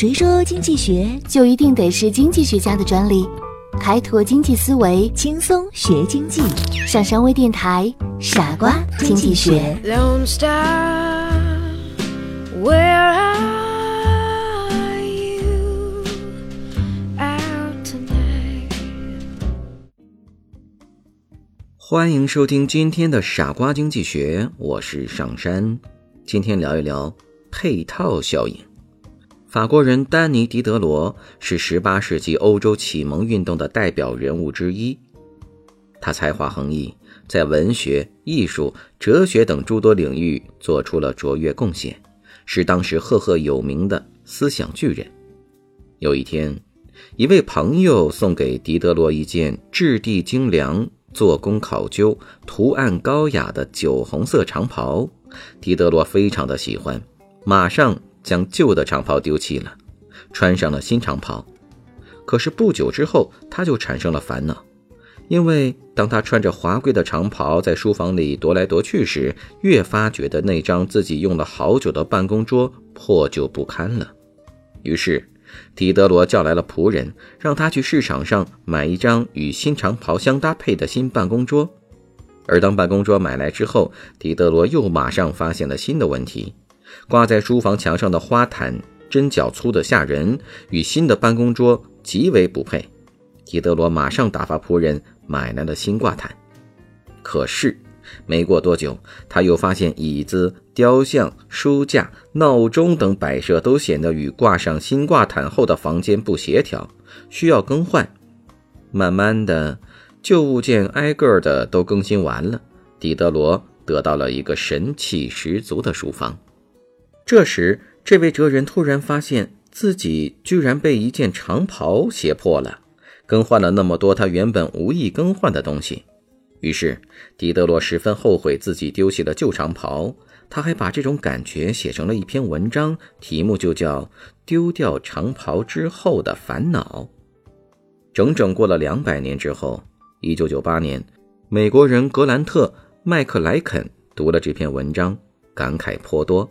谁说经济学就一定得是经济学家的专利？开拓经济思维，轻松学经济？上山微电台，傻瓜经济学。Where are you out tonight? 欢迎收听今天的傻瓜经济学，我是上山。今天聊一聊配套效应。法国人丹尼·狄德罗是18世纪欧洲启蒙运动的代表人物之一。他才华横溢，在文学、艺术、哲学等诸多领域做出了卓越贡献，是当时赫赫有名的思想巨人。有一天，一位朋友送给狄德罗一件质地精良、做工考究、图案高雅的酒红色长袍，狄德罗非常的喜欢，马上。将旧的长袍丢弃了，穿上了新长袍。可是不久之后，他就产生了烦恼，因为当他穿着华贵的长袍在书房里踱来踱去时，越发觉得那张自己用了好久的办公桌破旧不堪了。于是，狄德罗叫来了仆人，让他去市场上买一张与新长袍相搭配的新办公桌。而当办公桌买来之后，狄德罗又马上发现了新的问题。挂在书房墙上的花毯针脚粗的吓人，与新的办公桌极为不配。狄德罗马上打发仆人买来了新挂毯。可是没过多久，他又发现椅子、雕像、书架、闹钟等摆设都显得与挂上新挂毯后的房间不协调，需要更换。慢慢的，旧物件挨个的都更新完了，狄德罗得到了一个神气十足的书房。这时，这位哲人突然发现自己居然被一件长袍胁迫了，更换了那么多他原本无意更换的东西。于是，狄德罗十分后悔自己丢弃了旧长袍。他还把这种感觉写成了一篇文章，题目就叫《丢掉长袍之后的烦恼》。整整过了两百年之后，一九九八年，美国人格兰特·麦克莱肯读了这篇文章，感慨颇多。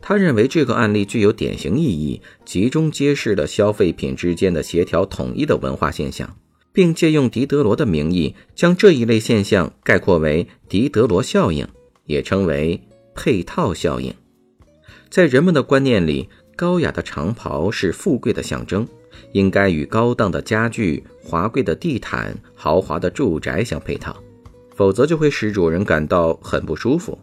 他认为这个案例具有典型意义，集中揭示了消费品之间的协调统一的文化现象，并借用狄德罗的名义，将这一类现象概括为狄德罗效应，也称为配套效应。在人们的观念里，高雅的长袍是富贵的象征，应该与高档的家具、华贵的地毯、豪华的住宅相配套，否则就会使主人感到很不舒服。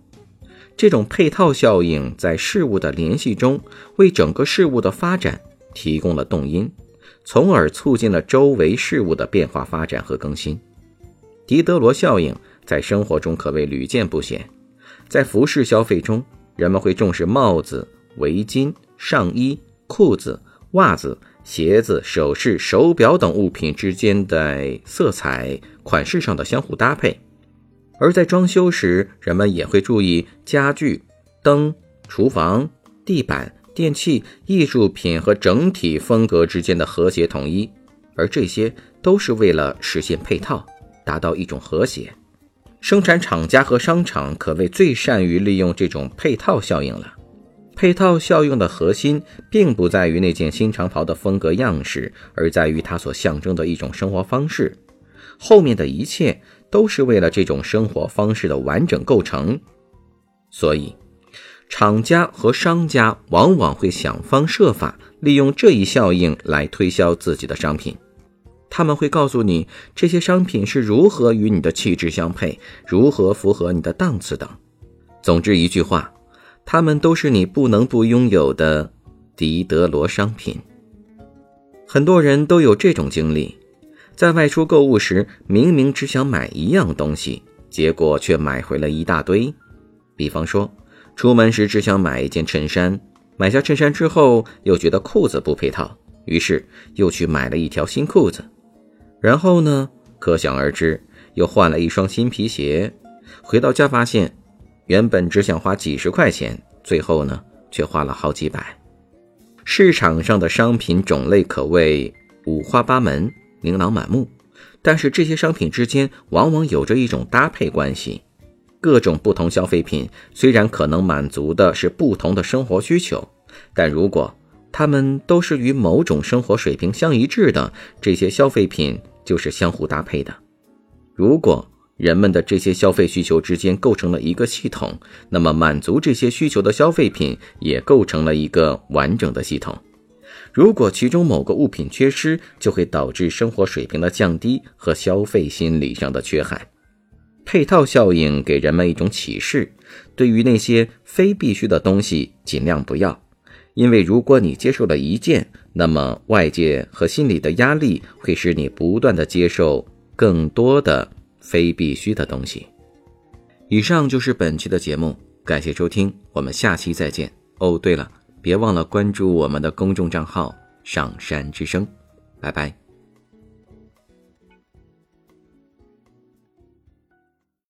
这种配套效应在事物的联系中，为整个事物的发展提供了动因，从而促进了周围事物的变化发展和更新。狄德罗效应在生活中可谓屡见不鲜。在服饰消费中，人们会重视帽子、围巾、上衣、裤子、袜子、鞋子、首饰、手表等物品之间的色彩、款式上的相互搭配。而在装修时，人们也会注意家具、灯、厨房、地板、电器、艺术品和整体风格之间的和谐统一，而这些都是为了实现配套，达到一种和谐。生产厂家和商场可谓最善于利用这种配套效应了。配套效应的核心，并不在于那件新长袍的风格样式，而在于它所象征的一种生活方式。后面的一切。都是为了这种生活方式的完整构成，所以厂家和商家往往会想方设法利用这一效应来推销自己的商品。他们会告诉你这些商品是如何与你的气质相配，如何符合你的档次等。总之一句话，他们都是你不能不拥有的狄德罗商品。很多人都有这种经历。在外出购物时，明明只想买一样东西，结果却买回了一大堆。比方说，出门时只想买一件衬衫，买下衬衫之后又觉得裤子不配套，于是又去买了一条新裤子。然后呢，可想而知，又换了一双新皮鞋。回到家发现，原本只想花几十块钱，最后呢却花了好几百。市场上的商品种类可谓五花八门。琳琅满目，但是这些商品之间往往有着一种搭配关系。各种不同消费品虽然可能满足的是不同的生活需求，但如果它们都是与某种生活水平相一致的，这些消费品就是相互搭配的。如果人们的这些消费需求之间构成了一个系统，那么满足这些需求的消费品也构成了一个完整的系统。如果其中某个物品缺失，就会导致生活水平的降低和消费心理上的缺憾。配套效应给人们一种启示：对于那些非必须的东西，尽量不要，因为如果你接受了一件，那么外界和心理的压力会使你不断的接受更多的非必须的东西。以上就是本期的节目，感谢收听，我们下期再见。哦，对了，别忘了关注我们的公众账号“上山之声”，拜拜。